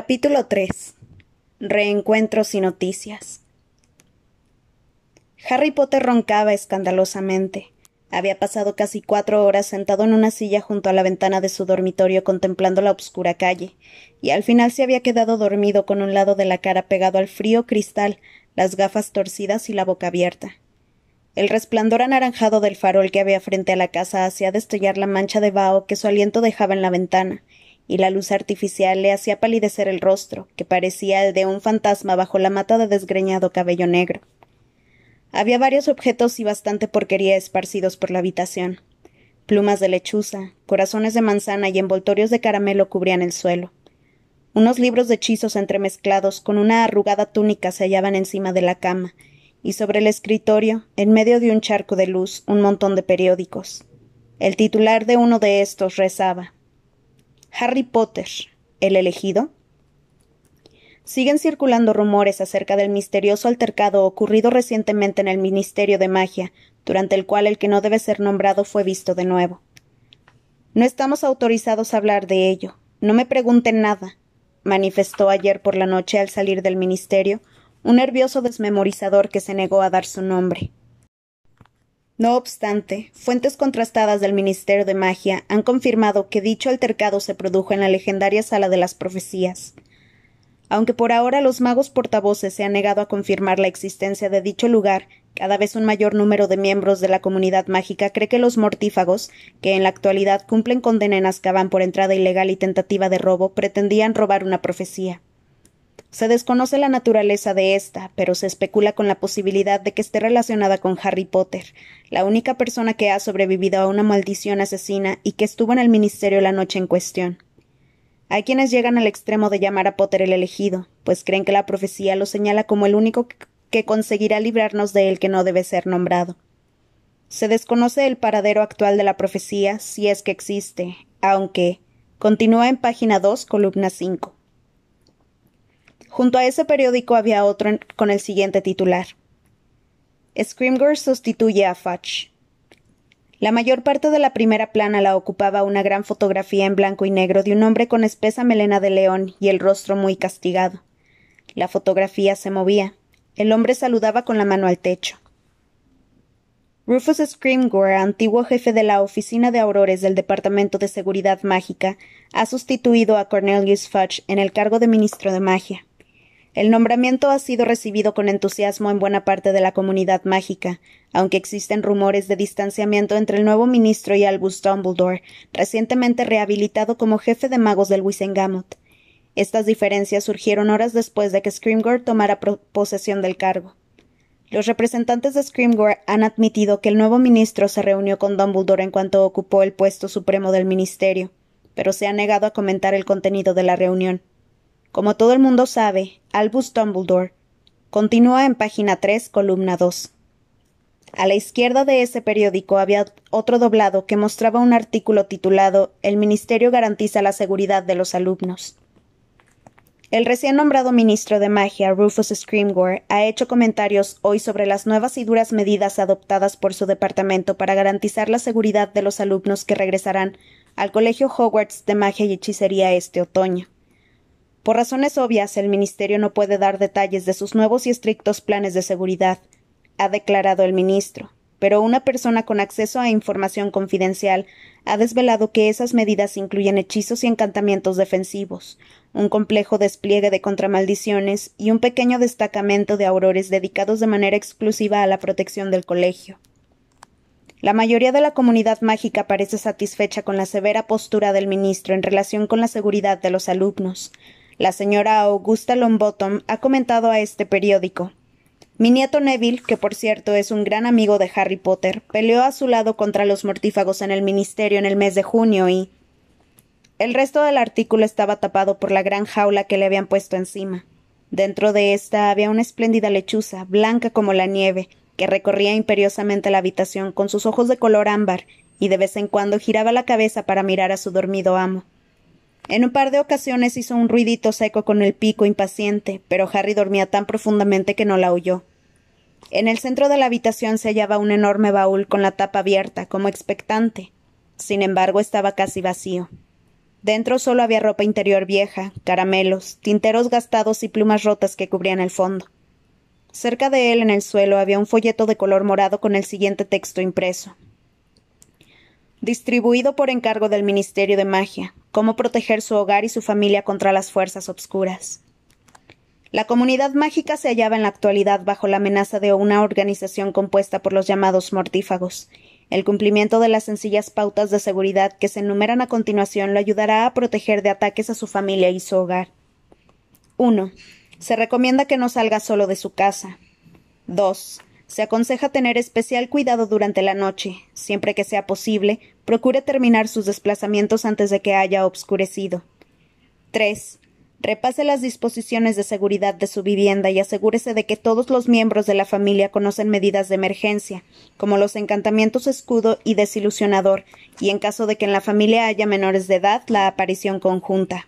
Capítulo 3 Reencuentros y noticias. Harry Potter roncaba escandalosamente. Había pasado casi cuatro horas sentado en una silla junto a la ventana de su dormitorio contemplando la oscura calle, y al final se había quedado dormido con un lado de la cara pegado al frío cristal, las gafas torcidas y la boca abierta. El resplandor anaranjado del farol que había frente a la casa hacía destellar la mancha de vaho que su aliento dejaba en la ventana, y la luz artificial le hacía palidecer el rostro, que parecía el de un fantasma bajo la mata de desgreñado cabello negro. Había varios objetos y bastante porquería esparcidos por la habitación. Plumas de lechuza, corazones de manzana y envoltorios de caramelo cubrían el suelo. Unos libros de hechizos entremezclados con una arrugada túnica se hallaban encima de la cama, y sobre el escritorio, en medio de un charco de luz, un montón de periódicos. El titular de uno de estos rezaba Harry Potter, el elegido, Siguen circulando rumores acerca del misterioso altercado ocurrido recientemente en el Ministerio de Magia, durante el cual el que no debe ser nombrado fue visto de nuevo. No estamos autorizados a hablar de ello. No me pregunten nada, manifestó ayer por la noche al salir del ministerio un nervioso desmemorizador que se negó a dar su nombre. No obstante, fuentes contrastadas del Ministerio de Magia han confirmado que dicho altercado se produjo en la legendaria Sala de las Profecías. Aunque por ahora los magos portavoces se han negado a confirmar la existencia de dicho lugar, cada vez un mayor número de miembros de la comunidad mágica cree que los mortífagos, que en la actualidad cumplen condena en Azkaban por entrada ilegal y tentativa de robo, pretendían robar una profecía. Se desconoce la naturaleza de esta, pero se especula con la posibilidad de que esté relacionada con Harry Potter, la única persona que ha sobrevivido a una maldición asesina y que estuvo en el ministerio la noche en cuestión. Hay quienes llegan al extremo de llamar a Potter el elegido, pues creen que la profecía lo señala como el único que conseguirá librarnos de él que no debe ser nombrado. Se desconoce el paradero actual de la profecía, si es que existe, aunque continúa en página 2, columna 5. Junto a ese periódico había otro con el siguiente titular. Scrimgeour sustituye a Fudge. La mayor parte de la primera plana la ocupaba una gran fotografía en blanco y negro de un hombre con espesa melena de león y el rostro muy castigado. La fotografía se movía. El hombre saludaba con la mano al techo. Rufus Scrimgeour, antiguo jefe de la oficina de aurores del Departamento de Seguridad Mágica, ha sustituido a Cornelius Fudge en el cargo de ministro de magia. El nombramiento ha sido recibido con entusiasmo en buena parte de la comunidad mágica, aunque existen rumores de distanciamiento entre el nuevo ministro y Albus Dumbledore, recientemente rehabilitado como jefe de magos del Wisengamot. Estas diferencias surgieron horas después de que Scrimgeour tomara posesión del cargo. Los representantes de Scrimgeour han admitido que el nuevo ministro se reunió con Dumbledore en cuanto ocupó el puesto supremo del ministerio, pero se ha negado a comentar el contenido de la reunión. Como todo el mundo sabe, Albus Dumbledore continúa en página 3, columna 2. A la izquierda de ese periódico había otro doblado que mostraba un artículo titulado El Ministerio garantiza la seguridad de los alumnos. El recién nombrado ministro de magia, Rufus Scrimgeour, ha hecho comentarios hoy sobre las nuevas y duras medidas adoptadas por su departamento para garantizar la seguridad de los alumnos que regresarán al Colegio Hogwarts de Magia y Hechicería este otoño. Por razones obvias, el Ministerio no puede dar detalles de sus nuevos y estrictos planes de seguridad, ha declarado el ministro, pero una persona con acceso a información confidencial ha desvelado que esas medidas incluyen hechizos y encantamientos defensivos, un complejo despliegue de contramaldiciones y un pequeño destacamento de aurores dedicados de manera exclusiva a la protección del colegio. La mayoría de la comunidad mágica parece satisfecha con la severa postura del ministro en relación con la seguridad de los alumnos, la señora Augusta Longbottom ha comentado a este periódico. Mi nieto Neville, que por cierto es un gran amigo de Harry Potter, peleó a su lado contra los mortífagos en el ministerio en el mes de junio y. El resto del artículo estaba tapado por la gran jaula que le habían puesto encima. Dentro de ésta había una espléndida lechuza, blanca como la nieve, que recorría imperiosamente la habitación con sus ojos de color ámbar, y de vez en cuando giraba la cabeza para mirar a su dormido amo. En un par de ocasiones hizo un ruidito seco con el pico impaciente, pero Harry dormía tan profundamente que no la oyó. En el centro de la habitación se hallaba un enorme baúl con la tapa abierta, como expectante. Sin embargo, estaba casi vacío. Dentro solo había ropa interior vieja, caramelos, tinteros gastados y plumas rotas que cubrían el fondo. Cerca de él, en el suelo, había un folleto de color morado con el siguiente texto impreso. Distribuido por encargo del Ministerio de Magia, cómo proteger su hogar y su familia contra las fuerzas obscuras. La comunidad mágica se hallaba en la actualidad bajo la amenaza de una organización compuesta por los llamados mortífagos. El cumplimiento de las sencillas pautas de seguridad que se enumeran a continuación lo ayudará a proteger de ataques a su familia y su hogar. 1. Se recomienda que no salga solo de su casa. 2. Se aconseja tener especial cuidado durante la noche. Siempre que sea posible, procure terminar sus desplazamientos antes de que haya obscurecido. 3. Repase las disposiciones de seguridad de su vivienda y asegúrese de que todos los miembros de la familia conocen medidas de emergencia, como los encantamientos escudo y desilusionador, y en caso de que en la familia haya menores de edad, la aparición conjunta.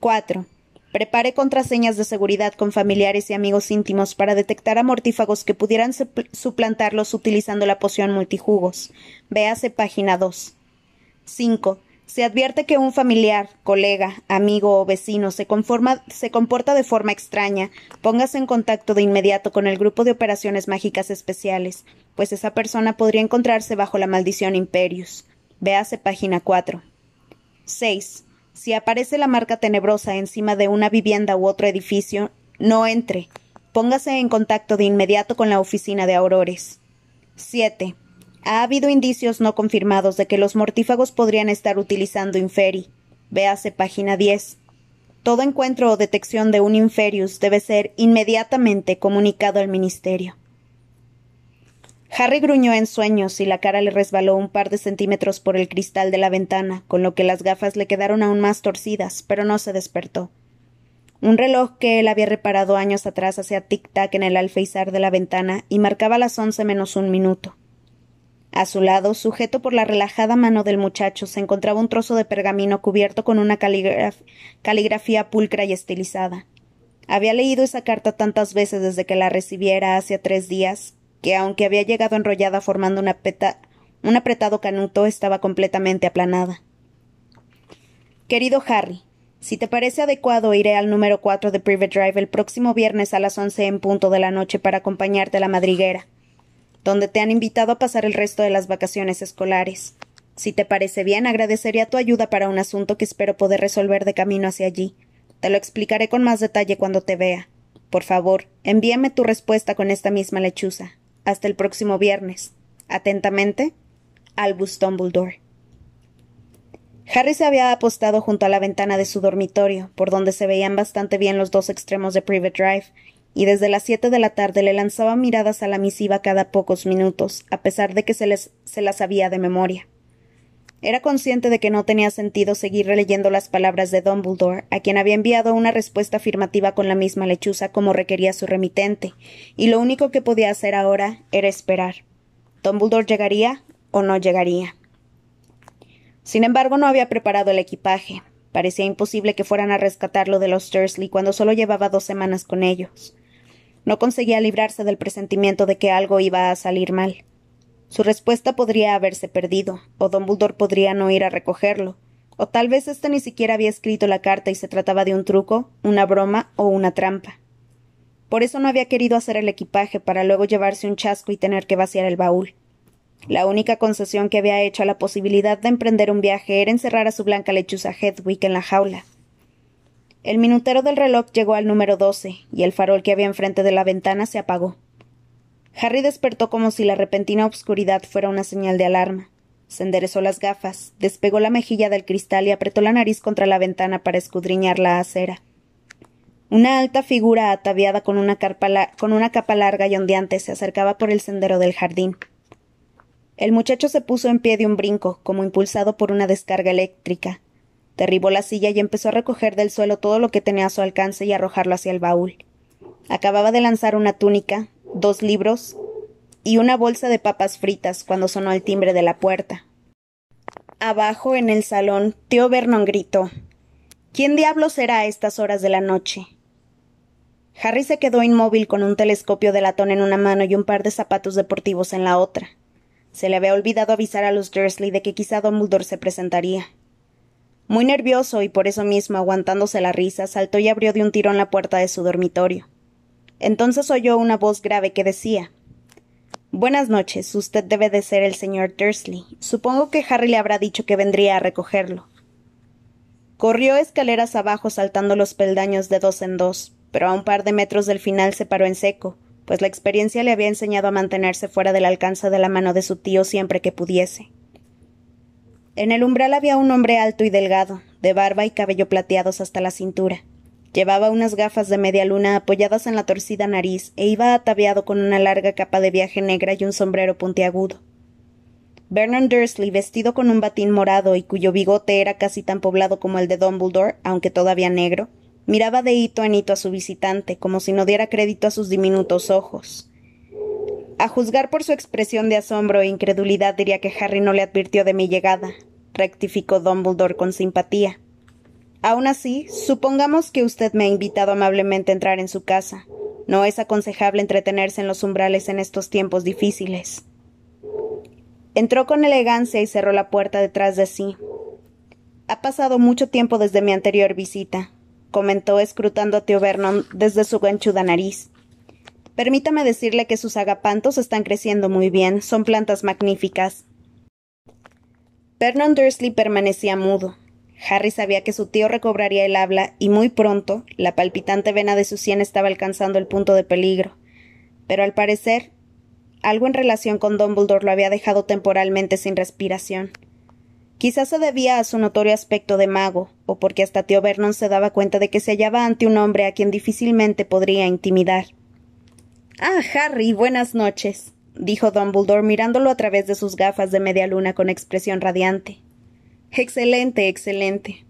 4. Prepare contraseñas de seguridad con familiares y amigos íntimos para detectar a que pudieran suplantarlos utilizando la poción multijugos. Véase página 2. 5. Se advierte que un familiar, colega, amigo o vecino se, se comporta de forma extraña, póngase en contacto de inmediato con el grupo de operaciones mágicas especiales, pues esa persona podría encontrarse bajo la maldición Imperius. Véase página 4. 6. Si aparece la marca tenebrosa encima de una vivienda u otro edificio, no entre. Póngase en contacto de inmediato con la oficina de Aurores. 7. Ha habido indicios no confirmados de que los mortífagos podrían estar utilizando Inferi. Véase página 10. Todo encuentro o detección de un Inferius debe ser inmediatamente comunicado al Ministerio. Harry gruñó en sueños y la cara le resbaló un par de centímetros por el cristal de la ventana, con lo que las gafas le quedaron aún más torcidas, pero no se despertó. Un reloj que él había reparado años atrás hacía tic-tac en el alféizar de la ventana y marcaba las once menos un minuto. A su lado, sujeto por la relajada mano del muchacho, se encontraba un trozo de pergamino cubierto con una caligrafía pulcra y estilizada. Había leído esa carta tantas veces desde que la recibiera hace tres días que aunque había llegado enrollada formando un apretado canuto, estaba completamente aplanada. Querido Harry, si te parece adecuado, iré al número cuatro de Private Drive el próximo viernes a las once en punto de la noche para acompañarte a la madriguera, donde te han invitado a pasar el resto de las vacaciones escolares. Si te parece bien, agradecería tu ayuda para un asunto que espero poder resolver de camino hacia allí. Te lo explicaré con más detalle cuando te vea. Por favor, envíame tu respuesta con esta misma lechuza. Hasta el próximo viernes. Atentamente, Albus Dumbledore. Harry se había apostado junto a la ventana de su dormitorio, por donde se veían bastante bien los dos extremos de Private Drive, y desde las siete de la tarde le lanzaba miradas a la misiva cada pocos minutos, a pesar de que se, les, se la sabía de memoria. Era consciente de que no tenía sentido seguir releyendo las palabras de Dumbledore, a quien había enviado una respuesta afirmativa con la misma lechuza como requería su remitente, y lo único que podía hacer ahora era esperar. ¿Dumbledore llegaría o no llegaría? Sin embargo, no había preparado el equipaje. Parecía imposible que fueran a rescatarlo de los Dursley cuando solo llevaba dos semanas con ellos. No conseguía librarse del presentimiento de que algo iba a salir mal. Su respuesta podría haberse perdido, o Dumbledore podría no ir a recogerlo, o tal vez éste ni siquiera había escrito la carta y se trataba de un truco, una broma o una trampa. Por eso no había querido hacer el equipaje para luego llevarse un chasco y tener que vaciar el baúl. La única concesión que había hecho a la posibilidad de emprender un viaje era encerrar a su blanca lechuza Hedwig en la jaula. El minutero del reloj llegó al número doce, y el farol que había enfrente de la ventana se apagó. Harry despertó como si la repentina obscuridad fuera una señal de alarma. Se enderezó las gafas, despegó la mejilla del cristal y apretó la nariz contra la ventana para escudriñar la acera. Una alta figura ataviada con una, con una capa larga y ondeante se acercaba por el sendero del jardín. El muchacho se puso en pie de un brinco, como impulsado por una descarga eléctrica. Derribó la silla y empezó a recoger del suelo todo lo que tenía a su alcance y arrojarlo hacia el baúl. Acababa de lanzar una túnica, dos libros y una bolsa de papas fritas cuando sonó el timbre de la puerta. Abajo, en el salón, tío Vernon gritó ¿Quién diablo será a estas horas de la noche? Harry se quedó inmóvil con un telescopio de latón en una mano y un par de zapatos deportivos en la otra. Se le había olvidado avisar a los Dursley de que quizá Dumbledore se presentaría. Muy nervioso y por eso mismo aguantándose la risa, saltó y abrió de un tirón la puerta de su dormitorio. Entonces oyó una voz grave que decía Buenas noches, usted debe de ser el señor Dursley. Supongo que Harry le habrá dicho que vendría a recogerlo. Corrió escaleras abajo saltando los peldaños de dos en dos, pero a un par de metros del final se paró en seco, pues la experiencia le había enseñado a mantenerse fuera del alcance de la mano de su tío siempre que pudiese. En el umbral había un hombre alto y delgado, de barba y cabello plateados hasta la cintura. Llevaba unas gafas de media luna apoyadas en la torcida nariz e iba ataviado con una larga capa de viaje negra y un sombrero puntiagudo. Vernon Dursley, vestido con un batín morado y cuyo bigote era casi tan poblado como el de Dumbledore, aunque todavía negro, miraba de hito en hito a su visitante, como si no diera crédito a sus diminutos ojos. A juzgar por su expresión de asombro e incredulidad diría que Harry no le advirtió de mi llegada, rectificó Dumbledore con simpatía. Aun así, supongamos que usted me ha invitado amablemente a entrar en su casa. No es aconsejable entretenerse en los umbrales en estos tiempos difíciles. Entró con elegancia y cerró la puerta detrás de sí. Ha pasado mucho tiempo desde mi anterior visita, comentó escrutando a tío Vernon desde su ganchuda nariz. Permítame decirle que sus agapantos están creciendo muy bien, son plantas magníficas. Vernon Dursley permanecía mudo. Harry sabía que su tío recobraría el habla y muy pronto la palpitante vena de su sien estaba alcanzando el punto de peligro. Pero al parecer, algo en relación con Dumbledore lo había dejado temporalmente sin respiración. Quizás se debía a su notorio aspecto de mago, o porque hasta tío Vernon se daba cuenta de que se hallaba ante un hombre a quien difícilmente podría intimidar. Ah, Harry, buenas noches, dijo Dumbledore mirándolo a través de sus gafas de media luna con expresión radiante. Excelente, excelente.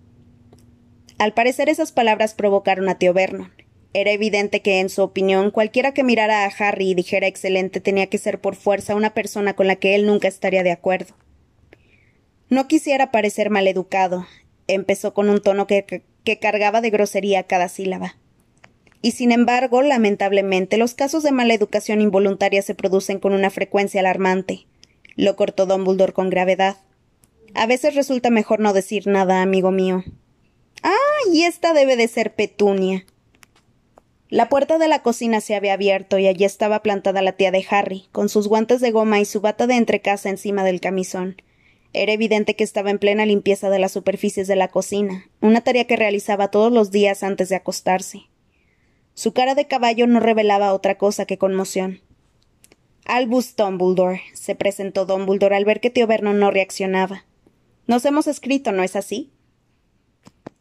Al parecer esas palabras provocaron a tío Vernon. Era evidente que, en su opinión, cualquiera que mirara a Harry y dijera excelente tenía que ser por fuerza una persona con la que él nunca estaría de acuerdo. No quisiera parecer maleducado, empezó con un tono que, que cargaba de grosería cada sílaba. Y sin embargo, lamentablemente, los casos de maleducación involuntaria se producen con una frecuencia alarmante. Lo cortó Dumbledore con gravedad. A veces resulta mejor no decir nada, amigo mío. Ah, y esta debe de ser Petunia. La puerta de la cocina se había abierto y allí estaba plantada la tía de Harry, con sus guantes de goma y su bata de entrecasa encima del camisón. Era evidente que estaba en plena limpieza de las superficies de la cocina, una tarea que realizaba todos los días antes de acostarse. Su cara de caballo no revelaba otra cosa que conmoción. Albus Dumbledore, se presentó Dumbledore al ver que tío Vernon no reaccionaba. Nos hemos escrito, ¿no es así?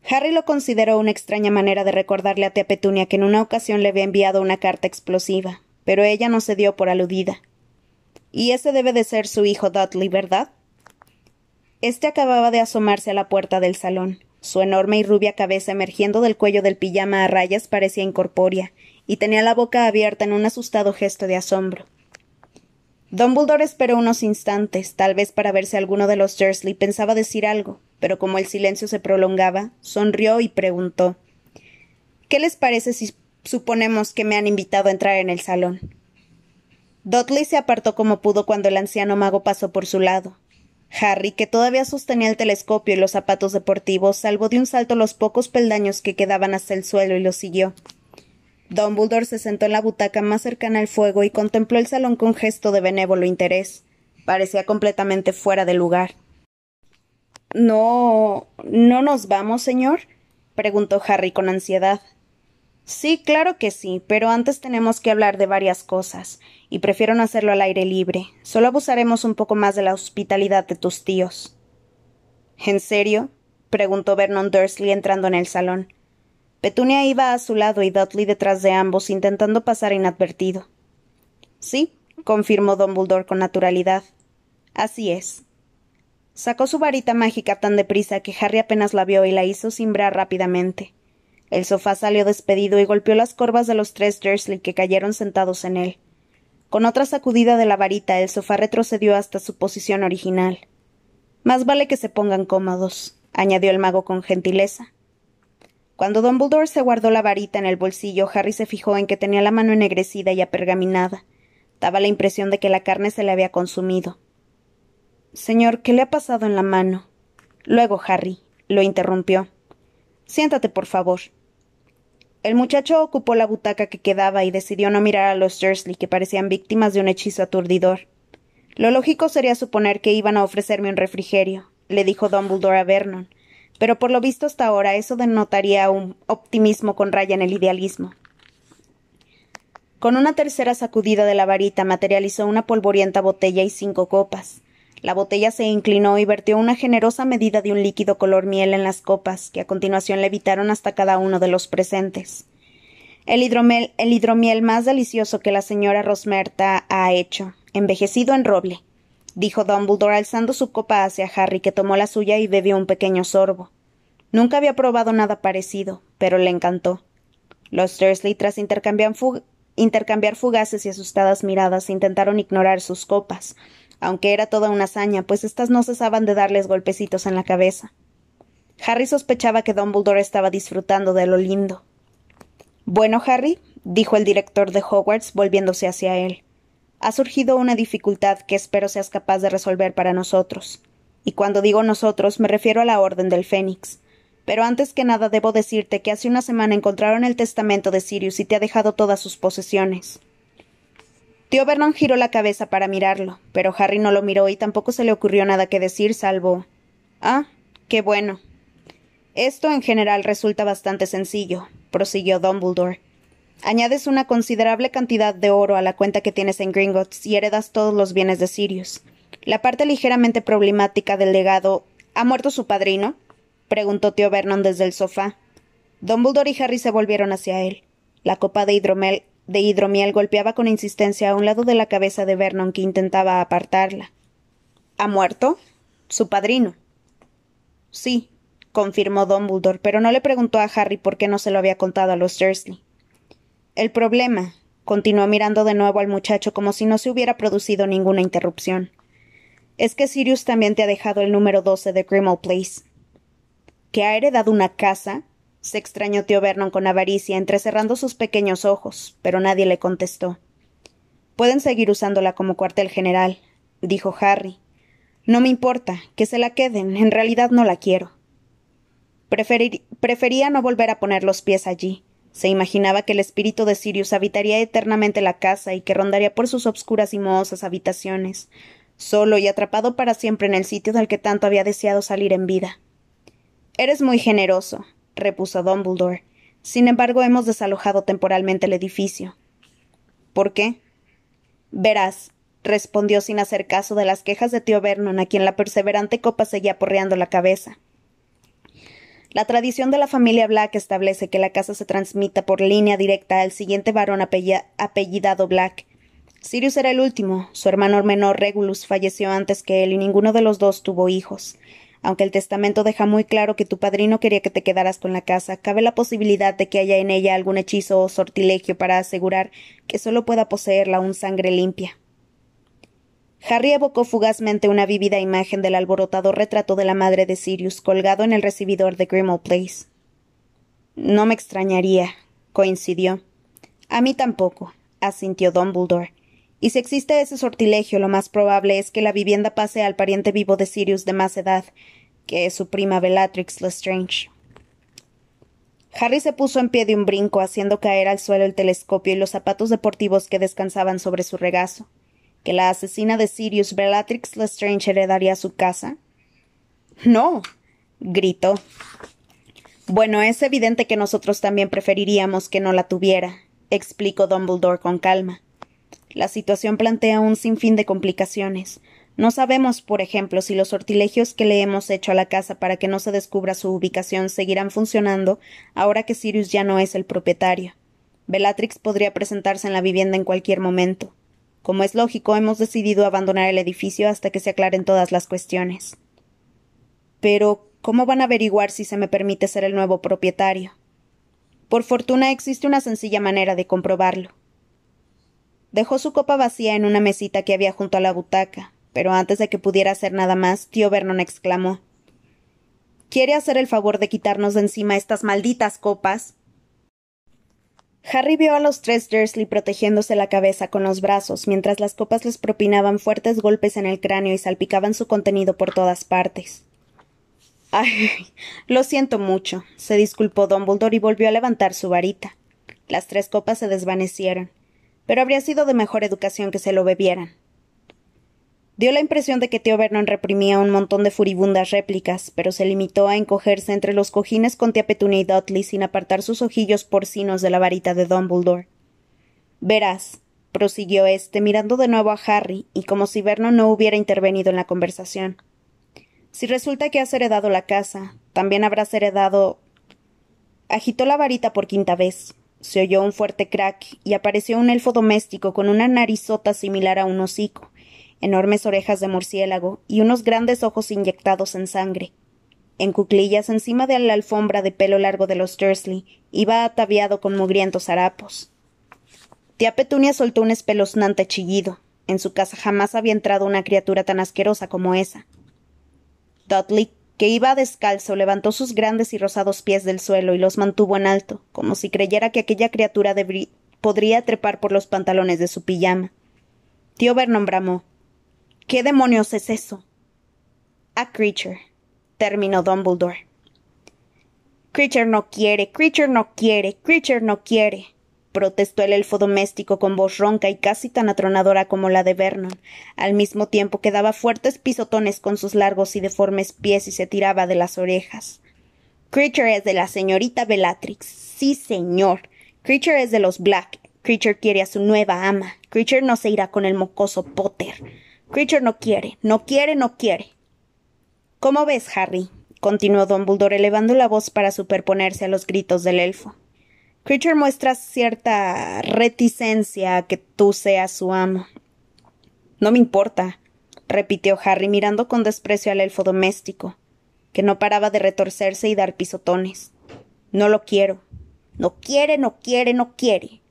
Harry lo consideró una extraña manera de recordarle a tía Petunia que en una ocasión le había enviado una carta explosiva, pero ella no se dio por aludida. Y ese debe de ser su hijo Dudley, ¿verdad? Este acababa de asomarse a la puerta del salón. Su enorme y rubia cabeza emergiendo del cuello del pijama a rayas parecía incorpórea, y tenía la boca abierta en un asustado gesto de asombro. Dumbledore esperó unos instantes, tal vez para ver si alguno de los Dursley pensaba decir algo, pero como el silencio se prolongaba, sonrió y preguntó ¿Qué les parece si suponemos que me han invitado a entrar en el salón? Dudley se apartó como pudo cuando el anciano mago pasó por su lado. Harry, que todavía sostenía el telescopio y los zapatos deportivos, salvó de un salto los pocos peldaños que quedaban hasta el suelo y lo siguió. Dumbledore se sentó en la butaca más cercana al fuego y contempló el salón con gesto de benévolo interés. Parecía completamente fuera de lugar. ¿No. no nos vamos, señor? preguntó Harry con ansiedad. Sí, claro que sí, pero antes tenemos que hablar de varias cosas, y prefiero no hacerlo al aire libre. Solo abusaremos un poco más de la hospitalidad de tus tíos. ¿En serio? preguntó Vernon Dursley entrando en el salón. Petunia iba a su lado y Dudley detrás de ambos, intentando pasar inadvertido. Sí, confirmó Dumbledore con naturalidad. Así es. Sacó su varita mágica tan deprisa que Harry apenas la vio y la hizo cimbrar rápidamente. El sofá salió despedido y golpeó las corvas de los tres Dursley que cayeron sentados en él. Con otra sacudida de la varita, el sofá retrocedió hasta su posición original. Más vale que se pongan cómodos, añadió el mago con gentileza. Cuando Dumbledore se guardó la varita en el bolsillo, Harry se fijó en que tenía la mano ennegrecida y apergaminada. Daba la impresión de que la carne se le había consumido. Señor, ¿qué le ha pasado en la mano? Luego, Harry, lo interrumpió. Siéntate, por favor. El muchacho ocupó la butaca que quedaba y decidió no mirar a los Dursley, que parecían víctimas de un hechizo aturdidor. Lo lógico sería suponer que iban a ofrecerme un refrigerio, le dijo Dumbledore a Vernon, pero por lo visto hasta ahora eso denotaría un optimismo con raya en el idealismo. Con una tercera sacudida de la varita materializó una polvorienta botella y cinco copas. La botella se inclinó y vertió una generosa medida de un líquido color miel en las copas, que a continuación levitaron hasta cada uno de los presentes. El hidromiel, el hidromiel más delicioso que la señora Rosmerta ha hecho, envejecido en roble, dijo Dumbledore alzando su copa hacia Harry, que tomó la suya y bebió un pequeño sorbo. Nunca había probado nada parecido, pero le encantó. Los Dursley, tras intercambiar, fugaces y asustadas miradas, intentaron ignorar sus copas, aunque era toda una hazaña, pues éstas no cesaban de darles golpecitos en la cabeza. Harry sospechaba que Dumbledore estaba disfrutando de lo lindo. Bueno, Harry, dijo el director de Hogwarts, volviéndose hacia él. Ha surgido una dificultad que espero seas capaz de resolver para nosotros. Y cuando digo nosotros, me refiero a la Orden del Fénix. Pero antes que nada debo decirte que hace una semana encontraron el testamento de Sirius y te ha dejado todas sus posesiones. Tío Vernon giró la cabeza para mirarlo, pero Harry no lo miró y tampoco se le ocurrió nada que decir salvo Ah, qué bueno. Esto en general resulta bastante sencillo, prosiguió Dumbledore. Añades una considerable cantidad de oro a la cuenta que tienes en Gringotts y heredas todos los bienes de Sirius. La parte ligeramente problemática del legado ¿Ha muerto su padrino? preguntó tío Vernon desde el sofá. Dumbledore y Harry se volvieron hacia él. La copa de hidromel de hidromiel golpeaba con insistencia a un lado de la cabeza de Vernon que intentaba apartarla. ¿Ha muerto? Su padrino. Sí, confirmó Dumbledore, pero no le preguntó a Harry por qué no se lo había contado a los Dursley. El problema, continuó mirando de nuevo al muchacho como si no se hubiera producido ninguna interrupción, es que Sirius también te ha dejado el número doce de Grimmauld Place. ¿Que ha heredado una casa? se extrañó tío Vernon con avaricia, entrecerrando sus pequeños ojos, pero nadie le contestó. Pueden seguir usándola como cuartel general, dijo Harry. No me importa, que se la queden, en realidad no la quiero. prefería no volver a poner los pies allí. Se imaginaba que el espíritu de Sirius habitaría eternamente la casa y que rondaría por sus obscuras y mohosas habitaciones, solo y atrapado para siempre en el sitio del que tanto había deseado salir en vida. Eres muy generoso, repuso Dumbledore. Sin embargo, hemos desalojado temporalmente el edificio. ¿Por qué? Verás, respondió sin hacer caso de las quejas de tío Vernon, a quien la perseverante copa seguía porreando la cabeza. La tradición de la familia Black establece que la casa se transmita por línea directa al siguiente varón apellidado Black. Sirius era el último, su hermano menor Regulus falleció antes que él y ninguno de los dos tuvo hijos. Aunque el testamento deja muy claro que tu padrino quería que te quedaras con la casa, cabe la posibilidad de que haya en ella algún hechizo o sortilegio para asegurar que solo pueda poseerla un sangre limpia. Harry evocó fugazmente una vívida imagen del alborotado retrato de la madre de Sirius colgado en el recibidor de Grimmauld Place. No me extrañaría, coincidió. A mí tampoco, asintió Dumbledore. Y si existe ese sortilegio, lo más probable es que la vivienda pase al pariente vivo de Sirius de más edad, que es su prima Bellatrix Lestrange. Harry se puso en pie de un brinco, haciendo caer al suelo el telescopio y los zapatos deportivos que descansaban sobre su regazo. ¿Que la asesina de Sirius, Bellatrix Lestrange, heredaría su casa? No. gritó. Bueno, es evidente que nosotros también preferiríamos que no la tuviera, explicó Dumbledore con calma. La situación plantea un sinfín de complicaciones. No sabemos, por ejemplo, si los sortilegios que le hemos hecho a la casa para que no se descubra su ubicación seguirán funcionando ahora que Sirius ya no es el propietario. Bellatrix podría presentarse en la vivienda en cualquier momento. Como es lógico, hemos decidido abandonar el edificio hasta que se aclaren todas las cuestiones. Pero, ¿cómo van a averiguar si se me permite ser el nuevo propietario? Por fortuna existe una sencilla manera de comprobarlo. Dejó su copa vacía en una mesita que había junto a la butaca, pero antes de que pudiera hacer nada más, tío Vernon exclamó ¿Quiere hacer el favor de quitarnos de encima estas malditas copas? Harry vio a los tres Dursley protegiéndose la cabeza con los brazos, mientras las copas les propinaban fuertes golpes en el cráneo y salpicaban su contenido por todas partes. Ay, lo siento mucho, se disculpó Dumbledore y volvió a levantar su varita. Las tres copas se desvanecieron, pero habría sido de mejor educación que se lo bebieran. Dio la impresión de que tío Vernon reprimía un montón de furibundas réplicas, pero se limitó a encogerse entre los cojines con tía Petunia y Dudley sin apartar sus ojillos porcinos de la varita de Dumbledore. Verás, prosiguió éste, mirando de nuevo a Harry, y como si Vernon no hubiera intervenido en la conversación. Si resulta que has heredado la casa, también habrás heredado. Agitó la varita por quinta vez. Se oyó un fuerte crack y apareció un elfo doméstico con una narizota similar a un hocico, enormes orejas de murciélago y unos grandes ojos inyectados en sangre. En cuclillas encima de la alfombra de pelo largo de los Dursley iba ataviado con mugrientos harapos. Tía Petunia soltó un espeluznante chillido. En su casa jamás había entrado una criatura tan asquerosa como esa. Dudley, que iba descalzo, levantó sus grandes y rosados pies del suelo y los mantuvo en alto, como si creyera que aquella criatura podría trepar por los pantalones de su pijama. Tío Vernon bramó. ¿Qué demonios es eso? A creature, terminó Dumbledore. Creature no quiere, Creature no quiere, Creature no quiere protestó el elfo doméstico con voz ronca y casi tan atronadora como la de Vernon, al mismo tiempo que daba fuertes pisotones con sus largos y deformes pies y se tiraba de las orejas. Creature es de la señorita Bellatrix. Sí, señor. Creature es de los Black. Creature quiere a su nueva ama. Creature no se irá con el mocoso Potter. Creature no quiere, no quiere, no quiere. ¿Cómo ves, Harry? continuó Dumbledore elevando la voz para superponerse a los gritos del elfo. Creature muestra cierta reticencia a que tú seas su amo. No me importa, repitió Harry mirando con desprecio al elfo doméstico, que no paraba de retorcerse y dar pisotones. No lo quiero. No quiere, no quiere, no quiere.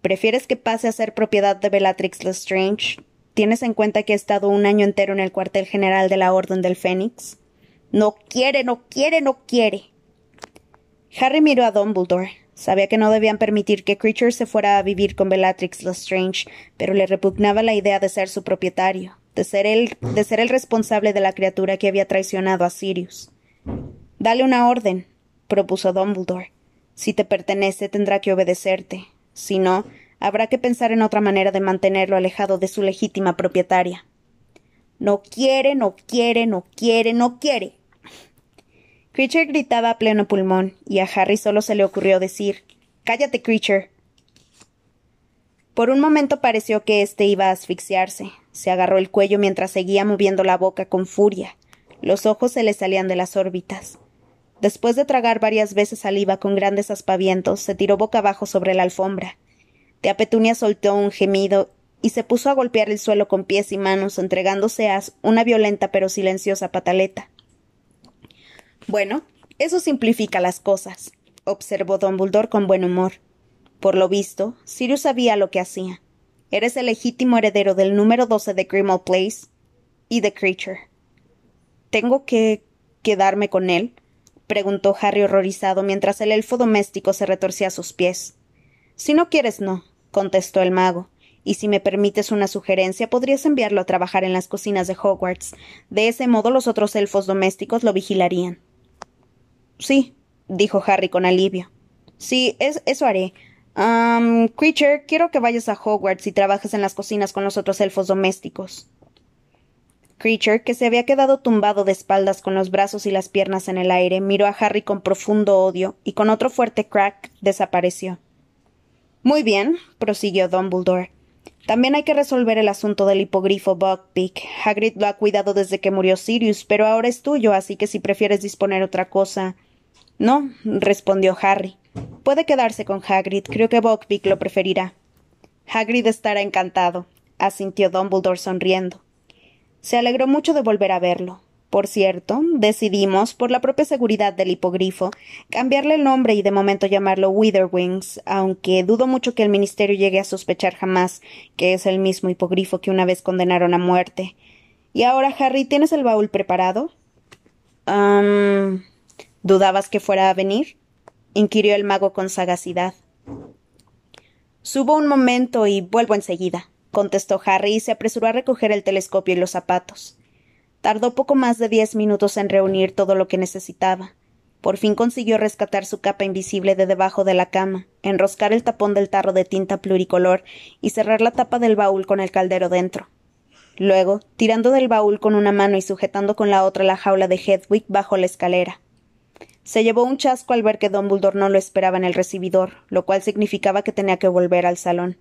¿Prefieres que pase a ser propiedad de Bellatrix Lestrange? ¿Tienes en cuenta que he estado un año entero en el cuartel general de la Orden del Fénix? No quiere, no quiere, no quiere. Harry miró a Dumbledore. Sabía que no debían permitir que Creature se fuera a vivir con Bellatrix Lestrange, pero le repugnaba la idea de ser su propietario, de ser él, de ser el responsable de la criatura que había traicionado a Sirius. Dale una orden, propuso Dumbledore. Si te pertenece, tendrá que obedecerte. Si no, habrá que pensar en otra manera de mantenerlo alejado de su legítima propietaria. No quiere, no quiere, no quiere, no quiere. Creature gritaba a pleno pulmón, y a Harry solo se le ocurrió decir Cállate, Creature. Por un momento pareció que éste iba a asfixiarse. Se agarró el cuello mientras seguía moviendo la boca con furia. Los ojos se le salían de las órbitas. Después de tragar varias veces saliva con grandes aspavientos, se tiró boca abajo sobre la alfombra. Tea Petunia soltó un gemido y se puso a golpear el suelo con pies y manos, entregándose a una violenta pero silenciosa pataleta. Bueno, eso simplifica las cosas, observó Dumbledore con buen humor. Por lo visto, Sirius sabía lo que hacía. Eres el legítimo heredero del número 12 de Grimmauld Place y de Creature. ¿Tengo que quedarme con él? preguntó Harry horrorizado mientras el elfo doméstico se retorcía a sus pies. Si no quieres, no, contestó el mago. Y si me permites una sugerencia, podrías enviarlo a trabajar en las cocinas de Hogwarts. De ese modo los otros elfos domésticos lo vigilarían. Sí, dijo Harry con alivio. Sí, es, eso haré. Um, Creature, quiero que vayas a Hogwarts y trabajes en las cocinas con los otros elfos domésticos. Creature, que se había quedado tumbado de espaldas con los brazos y las piernas en el aire, miró a Harry con profundo odio y con otro fuerte crack desapareció. Muy bien, prosiguió Dumbledore. También hay que resolver el asunto del hipogrifo Buckbeak. Hagrid lo ha cuidado desde que murió Sirius, pero ahora es tuyo, así que si prefieres disponer otra cosa. No, respondió Harry. Puede quedarse con Hagrid. Creo que Buckbeak lo preferirá. Hagrid estará encantado, asintió Dumbledore sonriendo. Se alegró mucho de volver a verlo. Por cierto, decidimos, por la propia seguridad del hipogrifo, cambiarle el nombre y de momento llamarlo Witherwings, aunque dudo mucho que el ministerio llegue a sospechar jamás que es el mismo hipogrifo que una vez condenaron a muerte. ¿Y ahora, Harry, tienes el baúl preparado? ¿Dudabas que fuera a venir? inquirió el mago con sagacidad. Subo un momento y vuelvo enseguida, contestó Harry y se apresuró a recoger el telescopio y los zapatos. Tardó poco más de diez minutos en reunir todo lo que necesitaba. Por fin consiguió rescatar su capa invisible de debajo de la cama, enroscar el tapón del tarro de tinta pluricolor y cerrar la tapa del baúl con el caldero dentro. Luego, tirando del baúl con una mano y sujetando con la otra la jaula de Hedwig, bajó la escalera. Se llevó un chasco al ver que Dumbledore no lo esperaba en el recibidor, lo cual significaba que tenía que volver al salón.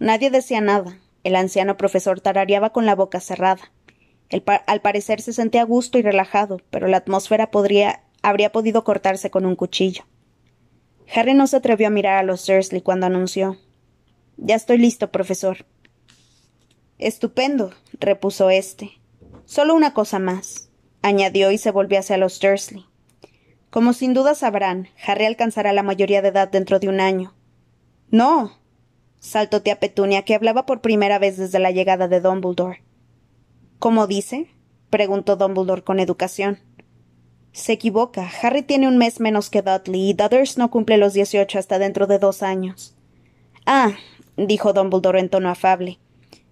Nadie decía nada. El anciano profesor tarareaba con la boca cerrada. Al parecer se sentía a gusto y relajado, pero la atmósfera podría habría podido cortarse con un cuchillo. Harry no se atrevió a mirar a los Dursley cuando anunció Ya estoy listo, profesor. Estupendo, repuso éste. Solo una cosa más, añadió y se volvió hacia los Dursley. Como sin duda sabrán, Harry alcanzará la mayoría de edad dentro de un año. No. saltó tía Petunia, que hablaba por primera vez desde la llegada de Dumbledore. ¿Cómo dice? preguntó Dumbledore con educación. Se equivoca. Harry tiene un mes menos que Dudley y Dudders no cumple los dieciocho hasta dentro de dos años. Ah, dijo Dumbledore en tono afable.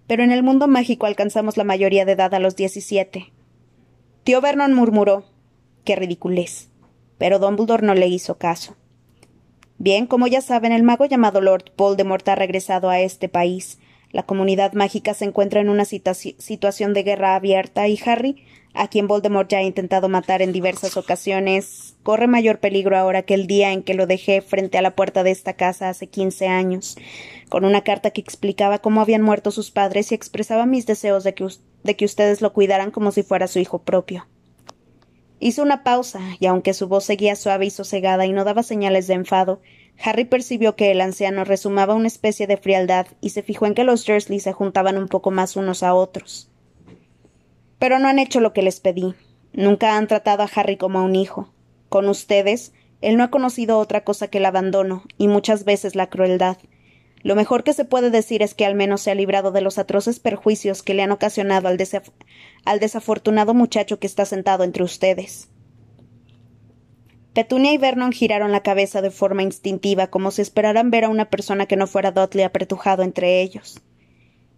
Pero en el mundo mágico alcanzamos la mayoría de edad a los diecisiete. Tío Vernon murmuró. Qué ridiculez. Pero Dumbledore no le hizo caso. Bien, como ya saben, el mago llamado Lord Voldemort ha regresado a este país. La comunidad mágica se encuentra en una situación de guerra abierta y Harry a quien Voldemort ya ha intentado matar en diversas ocasiones, corre mayor peligro ahora que el día en que lo dejé frente a la puerta de esta casa hace quince años, con una carta que explicaba cómo habían muerto sus padres y expresaba mis deseos de que, de que ustedes lo cuidaran como si fuera su hijo propio. Hizo una pausa, y aunque su voz seguía suave y sosegada y no daba señales de enfado, Harry percibió que el anciano resumaba una especie de frialdad y se fijó en que los Dursley se juntaban un poco más unos a otros. Pero no han hecho lo que les pedí. Nunca han tratado a Harry como a un hijo. Con ustedes, él no ha conocido otra cosa que el abandono, y muchas veces la crueldad. Lo mejor que se puede decir es que al menos se ha librado de los atroces perjuicios que le han ocasionado al, al desafortunado muchacho que está sentado entre ustedes. Petunia y Vernon giraron la cabeza de forma instintiva, como si esperaran ver a una persona que no fuera Dudley apretujado entre ellos.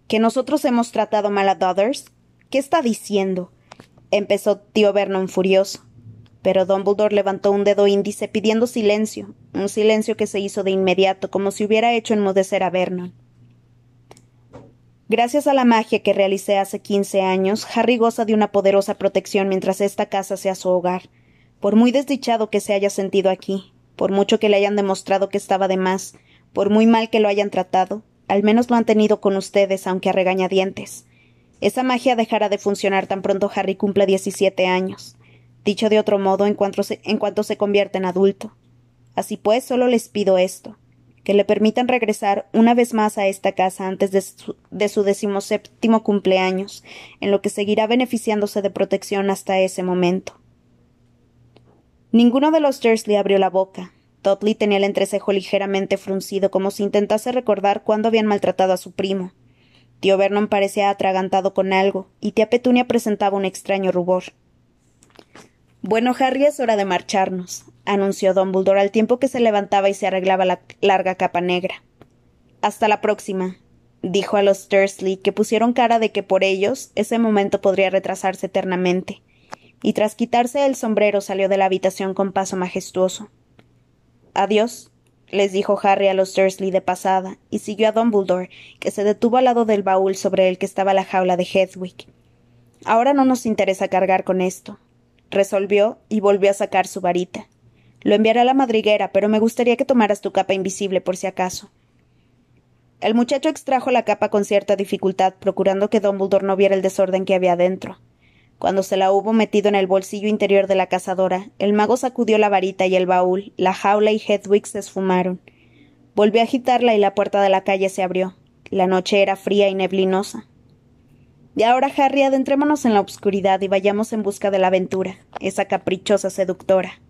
¿Que nosotros hemos tratado mal a Dodders? ¿Qué está diciendo? empezó tío Vernon furioso. Pero Dumbledore levantó un dedo índice pidiendo silencio, un silencio que se hizo de inmediato, como si hubiera hecho enmudecer a Vernon. Gracias a la magia que realicé hace quince años, Harry goza de una poderosa protección mientras esta casa sea su hogar. Por muy desdichado que se haya sentido aquí, por mucho que le hayan demostrado que estaba de más, por muy mal que lo hayan tratado, al menos lo han tenido con ustedes, aunque a regañadientes. Esa magia dejará de funcionar tan pronto Harry cumpla diecisiete años. Dicho de otro modo, en cuanto, se, en cuanto se convierta en adulto. Así pues, solo les pido esto que le permitan regresar una vez más a esta casa antes de su, de su decimoséptimo cumpleaños, en lo que seguirá beneficiándose de protección hasta ese momento. Ninguno de los Dursley abrió la boca. Dudley tenía el entrecejo ligeramente fruncido, como si intentase recordar cuándo habían maltratado a su primo. Tío Vernon parecía atragantado con algo, y tía Petunia presentaba un extraño rubor. Bueno, Harry, es hora de marcharnos, anunció Dumbledore al tiempo que se levantaba y se arreglaba la larga capa negra. Hasta la próxima, dijo a los Dursley, que pusieron cara de que por ellos ese momento podría retrasarse eternamente, y tras quitarse el sombrero salió de la habitación con paso majestuoso. Adiós, les dijo Harry a los Dursley de pasada, y siguió a Dumbledore, que se detuvo al lado del baúl sobre el que estaba la jaula de Hedwig. Ahora no nos interesa cargar con esto, resolvió y volvió a sacar su varita. Lo enviaré a la madriguera, pero me gustaría que tomaras tu capa invisible por si acaso. El muchacho extrajo la capa con cierta dificultad, procurando que Dumbledore no viera el desorden que había dentro. Cuando se la hubo metido en el bolsillo interior de la cazadora, el mago sacudió la varita y el baúl, la jaula y Hedwig se esfumaron. Volvió a agitarla y la puerta de la calle se abrió. La noche era fría y neblinosa. Y ahora, Harry, adentrémonos en la oscuridad y vayamos en busca de la aventura, esa caprichosa seductora.